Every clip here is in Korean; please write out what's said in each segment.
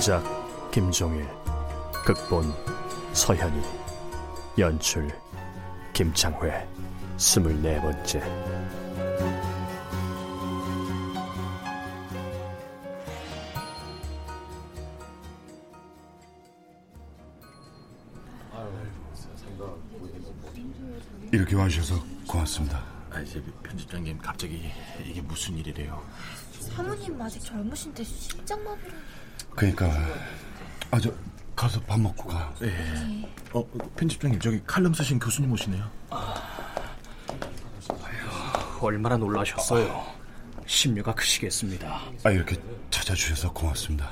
원작 김종일 극본 서현이 연출 김창회 스물네 번째 이렇게 와주셔서 고맙습니다. 아, 이제 편집장님 갑자기 이게 무슨 일이래요? 사모님 아직 젊으신데 심장마비를 그러니까 아저 가서 밥 먹고 가. 네. 어, 편집장님 저기 칼럼 쓰신 교수님 오시네요. 얼마나 놀라셨어요. 심려가 크시겠습니다. 아 이렇게 찾아주셔서 고맙습니다.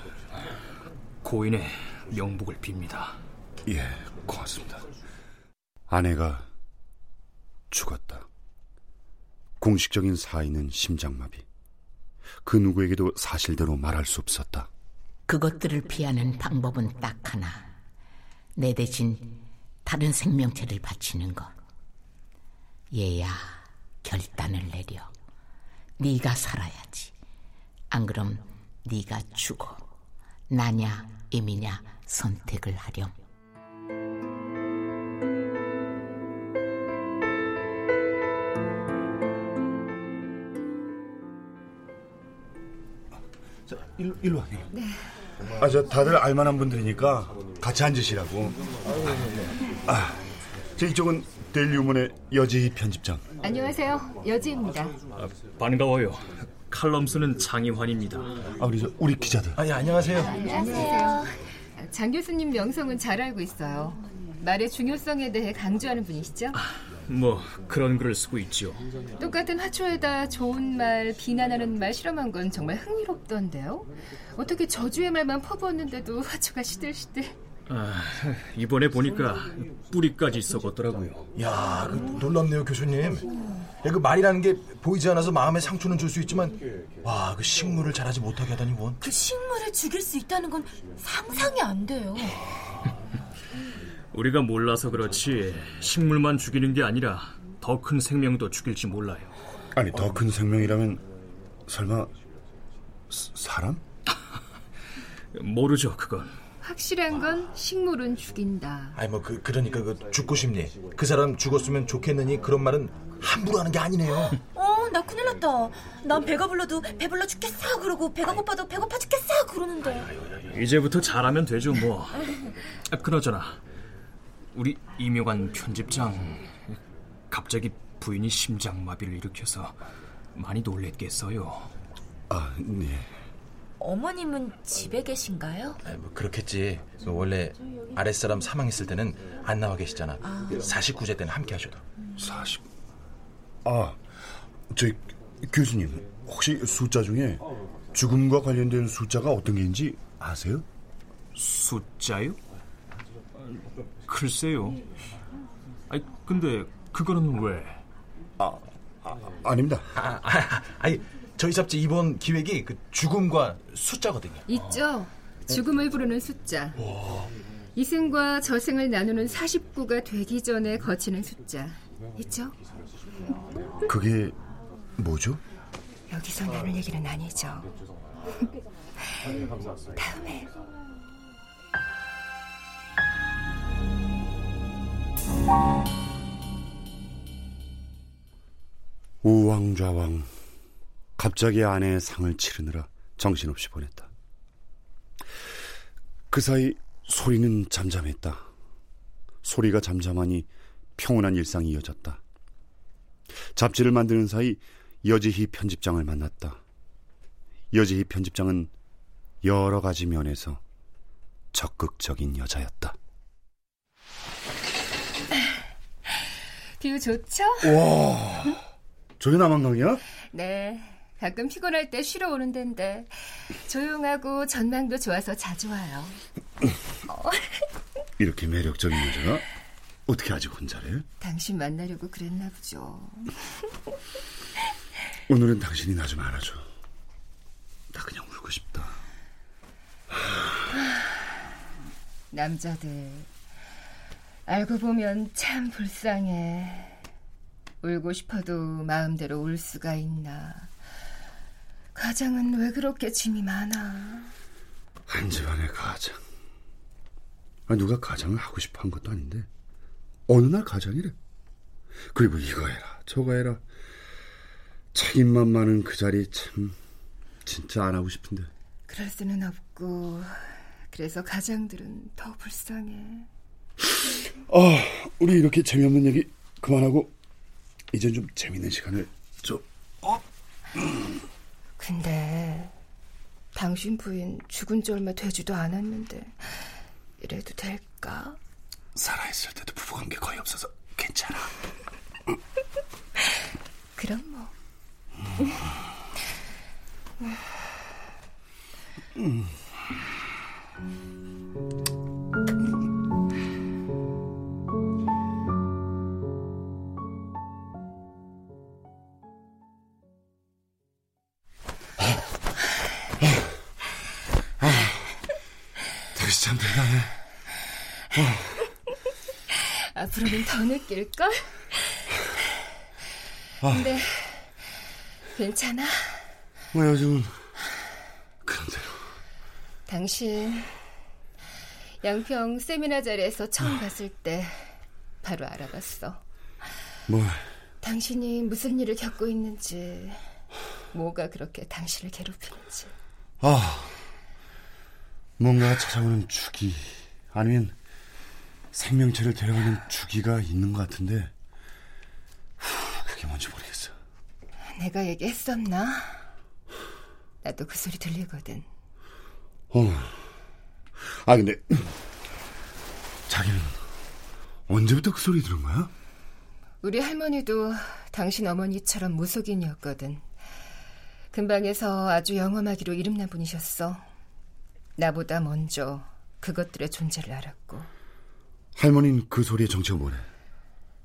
고인의 명복을 빕니다. 예, 고맙습니다. 아내가 죽었다. 공식적인 사인은 심장마비. 그 누구에게도 사실대로 말할 수 없었다. 그것들을 피하는 방법은 딱 하나. 내 대신 다른 생명체를 바치는 것. 얘야, 결단을 내려. 네가 살아야지. 안 그럼 네가 죽어. 나냐, 임이냐 선택을 하렴. 일로, 일로 와. 일로. 네. 아, 저 다들 알만한 분들이니까 같이 앉으시라고. 아, 저 이쪽은 데일리우먼의 여지 편집장. 안녕하세요. 여지입니다. 아, 반가워요. 칼럼 쓰는 장희환입니다. 아, 우리 저 우리 기자들. 아, 예, 안녕하세요. 안녕하세요. 장 교수님 명성은 잘 알고 있어요. 말의 중요성에 대해 강조하는 분이시죠? 뭐 그런 글을 쓰고 있죠. 똑같은 화초에다 좋은 말, 비난하는 말 실험한 건 정말 흥미롭던데요. 어떻게 저주의 말만 퍼부었는데도 화초가 시들시들. 아, 이번에 보니까 뿌리까지 썩었더라고요. 야, 그 놀랍네요, 교수님. 야, 그 말이라는 게 보이지 않아서 마음에 상처는 줄 수 있지만, 와, 그 식물을 자라지 못하게 하다니 원. 그 식물을 죽일 수 있다는 건 상상이 안 돼요. 우리가 몰라서 그렇지 식물만 죽이는 게 아니라 더 큰 생명도 죽일지 몰라요. 아니 더 큰 생명이라면 설마 스, 사람? 모르죠 그건. 확실한 건 식물은 죽인다. 아니 뭐 그 그러니까 그 죽고 싶니? 그 사람 죽었으면 좋겠느니 그런 말은 함부로 하는 게 아니네요. 어, 나 큰일 났다. 난 배가 불러도 배불러 죽겠어 그러고 배가 고파도 배고파 죽겠어 그러는데. 이제부터 잘하면 되죠 뭐. 아, 그나저나 우리 이묘관 편집장 갑자기 부인이 심장마비를 일으켜서 많이 놀랬겠어요. 아, 네. 어머님은 집에 계신가요? 아, 뭐 그렇겠지. 그 원래 아랫사람 사망했을 때는 안 나와 계시잖아. 아. 49제 때는 함께 하셔도. 40. 아, 저희 교수님 혹시 숫자 중에 죽음과 관련된 숫자가 어떤 게인지 아세요? 숫자요? 글쎄요. 아니, 근데 그거는 왜? 아, 아 아닙니다. 아, 아, 아 니, 저희 잡지 이번 기획이 그 죽음과 숫자거든요. 있죠. 죽음을 부르는 숫자. 이승과 저승을 나누는 49가 되기 전에 거치는 숫자. 있죠? 그게 뭐죠? 여기서 나눌 얘기는 아니죠. 다음에. 우왕좌왕 갑자기 아내의 상을 치르느라 정신없이 보냈다. 그 사이 소리는 잠잠했다. 소리가 잠잠하니 평온한 일상이 이어졌다. 잡지를 만드는 사이 여지희 편집장을 만났다. 여지희 편집장은 여러 가지 면에서 적극적인 여자였다. view 좋죠? 와, 저게 남한강이야? 네, 가끔 피곤할 때 쉬러 오는 데인데 조용하고 전망도 좋아서 자주 와요. 이렇게 매력적인 여자가 어떻게 아직 혼자래? 당신 만나려고 그랬나 보죠. 오늘은 당신이 나 좀 안아줘. 나 그냥 울고 싶다. 남자들 알고 보면 참 불쌍해. 울고 싶어도 마음대로 울 수가 있나. 가장은 왜 그렇게 짐이 많아? 한 집안의 가장. 아, 누가 가장을 하고 싶어 한 것도 아닌데 어느 날 가장이래. 그리고 이거 해라 저거 해라. 책임만 많은 그 자리 참 진짜 안 하고 싶은데. 그럴 수는 없고 그래서 가장들은 더 불쌍해. 아, 우리 이렇게 재미없는 얘기 그만하고 이젠 좀 재밌는 시간을 좀. 어? 근데 당신 부인 죽은 지 얼마 되지도 않았는데 이래도 될까? 살아있을 때도 부부관계 거의 없어서 괜찮아. 그럼 뭐. 음. 다 앞으로는 더 느낄걸? 근데 괜찮아? 뭐 요즘은 그런대로. 당신 양평 세미나 자리에서 처음 봤을 때 바로 알아봤어. 뭐? 당신이 무슨 일을 겪고 있는지, 뭐가 그렇게 당신을 괴롭히는지. 아, 뭔가 찾아오는 주기 아니면 생명체를 데려가는 주기가 있는 것 같은데 후, 그게 뭔지 모르겠어. 내가 얘기했었나? 나도 그 소리 들리거든. 어. 아 근데 자기는 언제부터 그 소리 들은 거야? 우리 할머니도 당신 어머니처럼 무속인이었거든. 근방에서 아주 영험하기로 이름난 분이셨어. 나보다 먼저 그것들의 존재를 알았고. 할머니는 그 소리의 정체가 뭐래?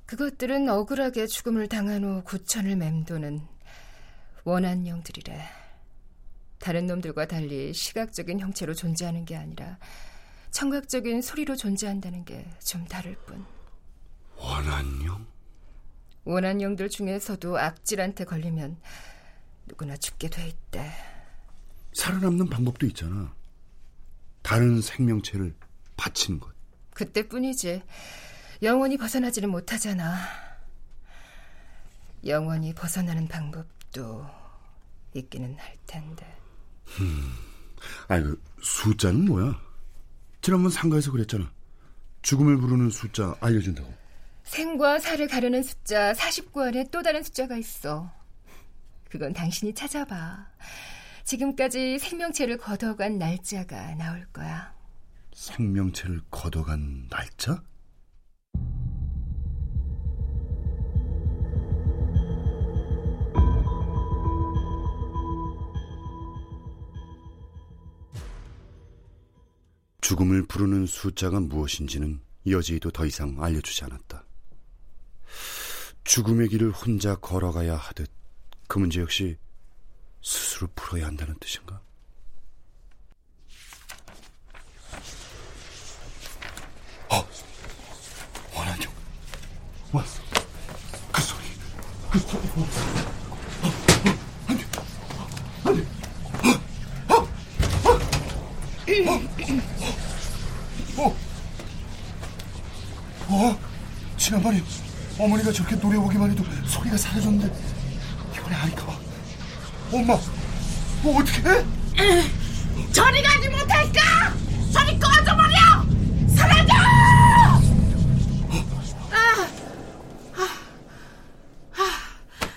그것들은 억울하게 죽음을 당한 후 구천을 맴도는 원한 영들이래. 다른 놈들과 달리 시각적인 형체로 존재하는 게 아니라 청각적인 소리로 존재한다는 게 좀 다를 뿐. 원한영? 원한영들 중에서도 악질한테 걸리면 누구나 죽게 돼 있대. 살아남는 방법도 있잖아. 다른 생명체를 바치는 것. 그때뿐이지. 영원히 벗어나지는 못하잖아. 영원히 벗어나는 방법도 있기는 할 텐데. 음. 아니, 그 숫자는 뭐야? 지난번 상가에서 그랬잖아. 죽음을 부르는 숫자 알려준다고. 생과 사를 가르는 숫자 49 안에 또 다른 숫자가 있어. 그건 당신이 찾아봐. 지금까지 생명체를 걷어간 날짜가 나올 거야. 생명체를 걷어간 날짜? 죽음을 부르는 숫자가 무엇인지는 여지에도 더 이상 알려주지 않았다. 죽음의 길을 혼자 걸어가야 하듯 그 문제 역시 스스로 풀어야 한다는 뜻인가? 어, 원한영 왔어. 그 소리, 그 소리 왔어. 어, 어. 어, 지난번에 어머니가 저렇게 노래 오기만 해도 소리가 사라졌는데 이번에 봐. 엄마, 뭐 어떻게 해? 저리 가지 못할까? 저리 꺼져버려!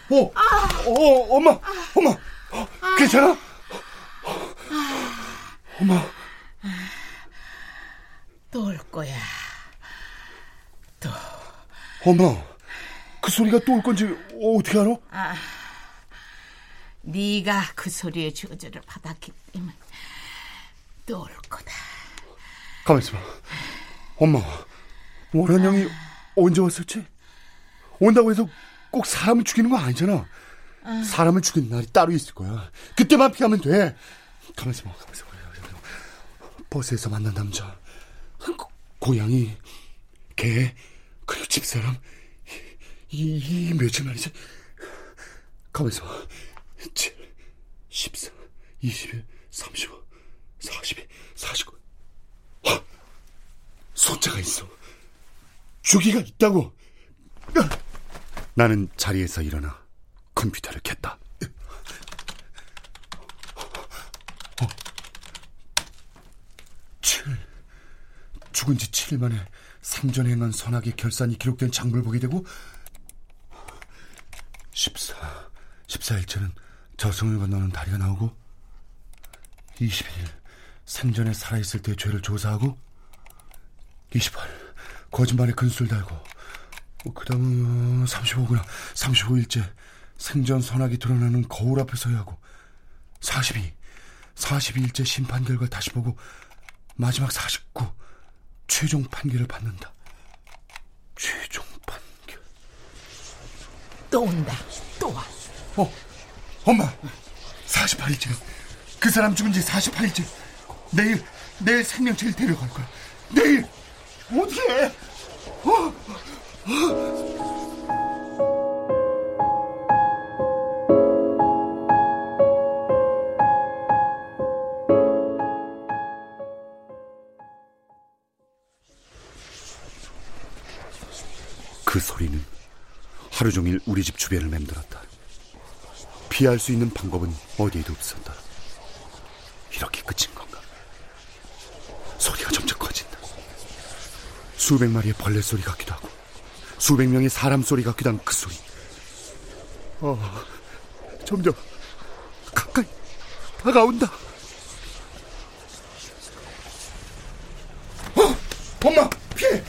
어, 어, 엄마, 엄마, 어, 괜찮아? 엄마, 또 올 거야. 엄마, 그 소리가 또 올 건지 어떻게 알아? 아, 네가 그 소리에 저주를 받았기 때문에 또 올 거다. 가만 있어봐. 엄마, 원한 형이 언제 왔었지? 온다고 해서 꼭 사람을 죽이는 거 아니잖아. 사람을 죽이는 날이 따로 있을 거야. 그때만 피하면 돼. 가만 있어 봐, 가만 있어 봐. 버스에서 만난 남자, 고, 고양이, 개, 그리고 집사람. 이, 이, 이 며칠 말이지? 가만 있어 봐. 7, 14, 21, 35, 42, 49. 아, 숫자가 있어. 주기가 있다고. 나는 자리에서 일어나 컴퓨터를 켰다. 어. 7. 죽은 지 7일 만에 생전 행한 선악의 결산이 기록된 장부를 보게 되고 14. 14일째는 저승을 건너는 다리가 나오고 21일 생전에 살아있을 때 죄를 조사하고 28. 거짓말에 근술 달고 어, 그 다음은 35구나. 35일째 생전 선악이 드러나는 거울 앞에 서야 하고 42 42일째 심판 결과 다시 보고 마지막 49 최종 판결을 받는다. 최종 판결. 또 온다. 또 와. 어 엄마! 48일째 그 사람 죽은 지 48일째. 내일 내일 생명체를 데려갈 거야. 내일! 어떻게 해! 어? 그 소리는 하루 종일 우리 집 주변을 맴돌았다. 피할 수 있는 방법은 어디에도 없었다. 이렇게 끝인 건가? 소리가 점점 커진다. 수백 마리의 벌레 소리 같기도 하고, 수백 명의 사람 소리 같기도 한 그 소리. 어, 점점 가까이 다가온다. 어, 엄마, 피해!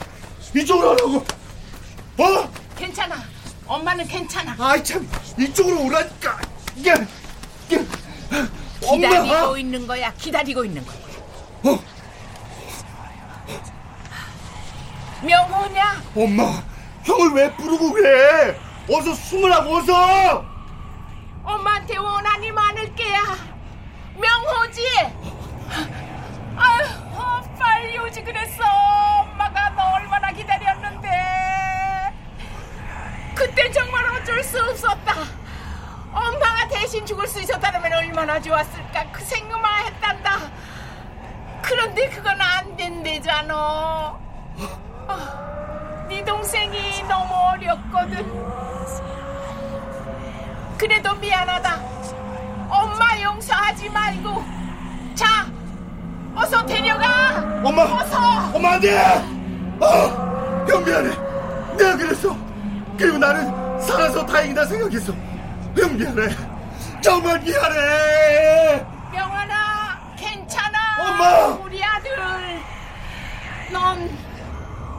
이쪽으로 오라고! 어? 괜찮아. 엄마는 괜찮아. 아이 참 이쪽으로 오라니까. 야, 야, 기다리고 엄마. 있는 거야. 기다리고 있는 거야. 어, 명호냐? 엄마, 형을 왜 부르고 그래? 어서 숨으라고 어서. 엄마한테 원한이 많을 게야. 명호지? 아유, 어, 빨리 오지 그랬어. 엄마가 너 얼마나 기다렸는데. 그때 정말 어쩔 수 없었다. 엄마가 대신 죽을 수 있었다면 얼마나 좋았을까. 그 생각만 했단다. 그런데 그건 안 된대잖아. 어, 네 동생이 너무 어렸거든. 그래도 미안하다. 엄마 용서하지 말고. 자, 어서 데려가. 엄마, 어서. 엄마 안 돼. 어, 형 미안해. 내가 그랬어. 그리고 나는 살아서 다행이다 생각했어. 형 미안해. 정말 미안해. 명환아, 괜찮아. 엄마! 우리 아들. 넌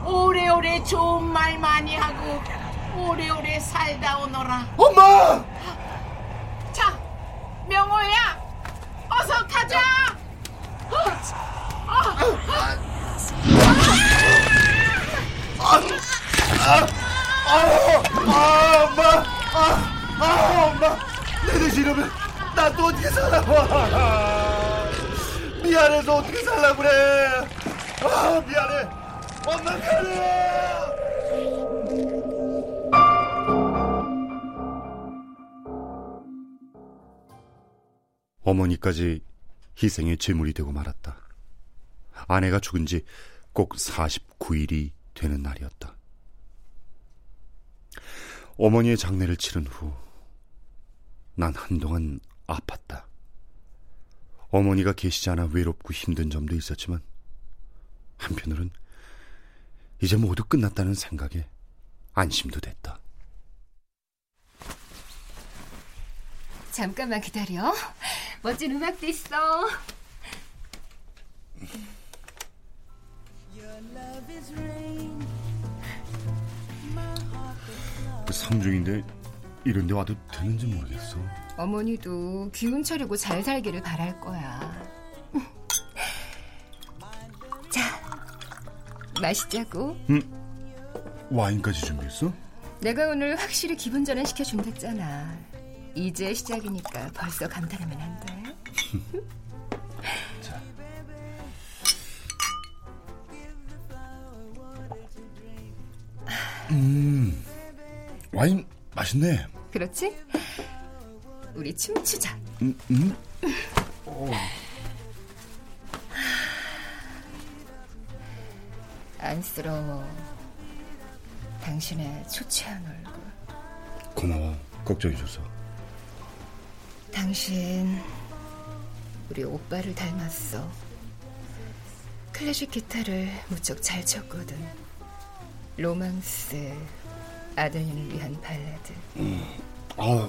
오래오래 좋은 말 많이 하고 오래오래 살다 오너라. 엄마! 자, 명호야, 어서 가자. 어, 어. 어. 아, 아, 아, 아, 엄마, 아, 아, 엄마, 내 대신 이러면 나또 어떻게 살아? 미안해서 어떻게 살라 그래? 아, 미안해. 어머니까지 희생의 제물이 되고 말았다. 아내가 죽은 지 꼭 49일이 되는 날이었다. 어머니의 장례를 치른 후, 난 한동안 아팠다. 어머니가 계시지 않아 외롭고 힘든 점도 있었지만, 한편으론 이제 모두 끝났다는 생각에 안심도 됐다. 잠깐만 기다려. 멋진 음악도 있어. 그 상중인데 이런 데 와도 되는지 모르겠어. 어머니도 기운 차리고 잘 살기를 바랄 거야. 마시자고. 응? 와인까지 준비했어? 내가 오늘 확실히 기분 전환 시켜준댔잖아. 이제 시작이니까 벌써 감탄하면 안 돼. 자. 음, 와인 맛있네. 그렇지? 우리 춤추자. 음, 음. 오. 안쓰러워. 당신의 초췌한 얼굴. 고마워. 걱정해줘서. 당신 우리 오빠를 닮았어. 클래식 기타를 무척 잘 쳤거든. 로망스, 아들님을 위한 발라드. 음, 아,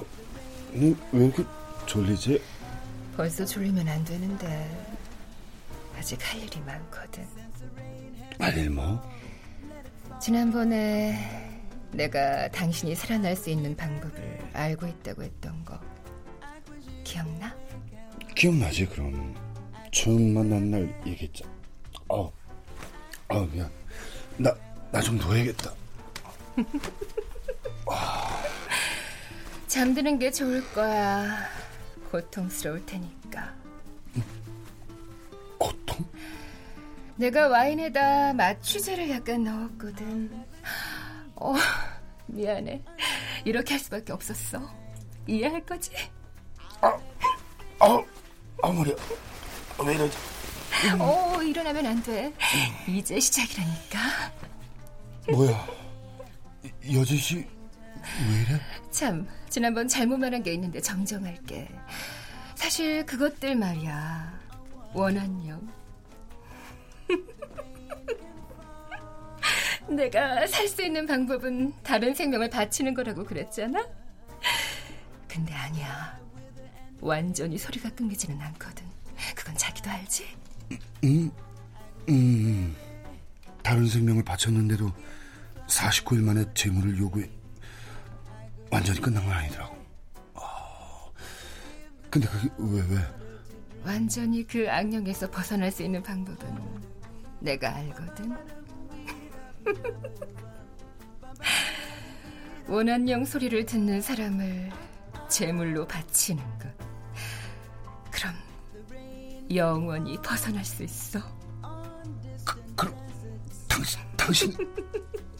왜 이렇게 졸리지? 벌써 졸리면 안 되는데 아직 할 일이 많거든. 할일 뭐? 지난번에 내가 당신이 살아날 수 있는 방법을 알고 있다고 했던 거 기억나? 기억나지 그럼 처음 만난 날 얘기했자. 어, 어 미안. 나 나좀 누워야겠다. 잠드는 게 좋을 거야. 고통스러울 테니까. 내가 와인에다 마취제를 약간 넣었거든. 어, 미안해. 이렇게 할 수밖에 없었어. 이해할 거지? 아, 아, 아 머리야. 왜 이러지? 어, 일어나면 안 돼. 이제 시작이라니까. 뭐야? 여jet이 왜 이래? 참, 지난번 잘못 말한 게 있는데 정정할게. 사실 그것들 말이야. 원한령. 내가 살 수 있는 방법은 다른 생명을 바치는 거라고 그랬잖아? 근데 아니야. 완전히 소리가 끊기지는 않거든. 그건 자기도 알지? 음, 음. 다른 생명을 바쳤는데도 49일 만에 재물을 요구해 완전히 끝난 건 아니더라고. 어, 근데 그게 왜 왜? 완전히 그 악령에서 벗어날 수 있는 방법은 내가 알거든. 원한령 소리를 듣는 사람을 제물로 바치는 것. 그럼 영원히 벗어날 수 있어. 그, 그럼 당신 당신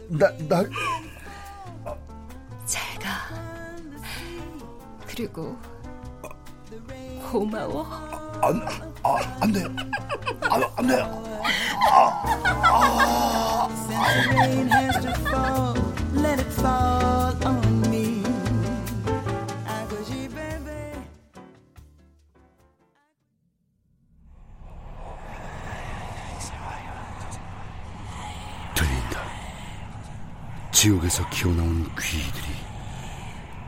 나 날. 잘 가. 그리고 고마워. 안, 아, 안 돼. 안, 안 돼. 들린다. 지옥에서 기어나온 귀들이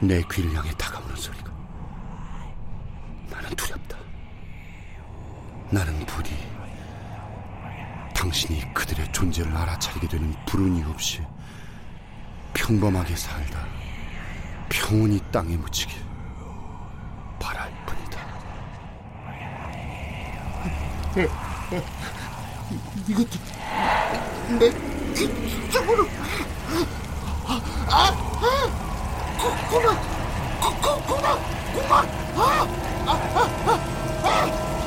내 귀를 향해 다가오는 소리가. 나는 두렵다. 나는 부디 당신이 그들의 존재를 알아차리게 되는 불운이 없이 평범하게 살다 평온히 땅에 묻히길 바랄 뿐이다. 이것도 내 이쪽으로. 아, 고마, 고, 고, 고마, 고마, 아, 아, 아, 아, 아, 아, 아,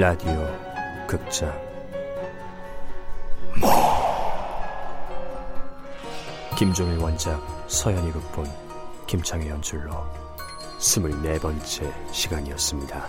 라디오 극장 김종일 원작 서현이 극본 김창의 연출로 스물네 번째 시간이었습니다.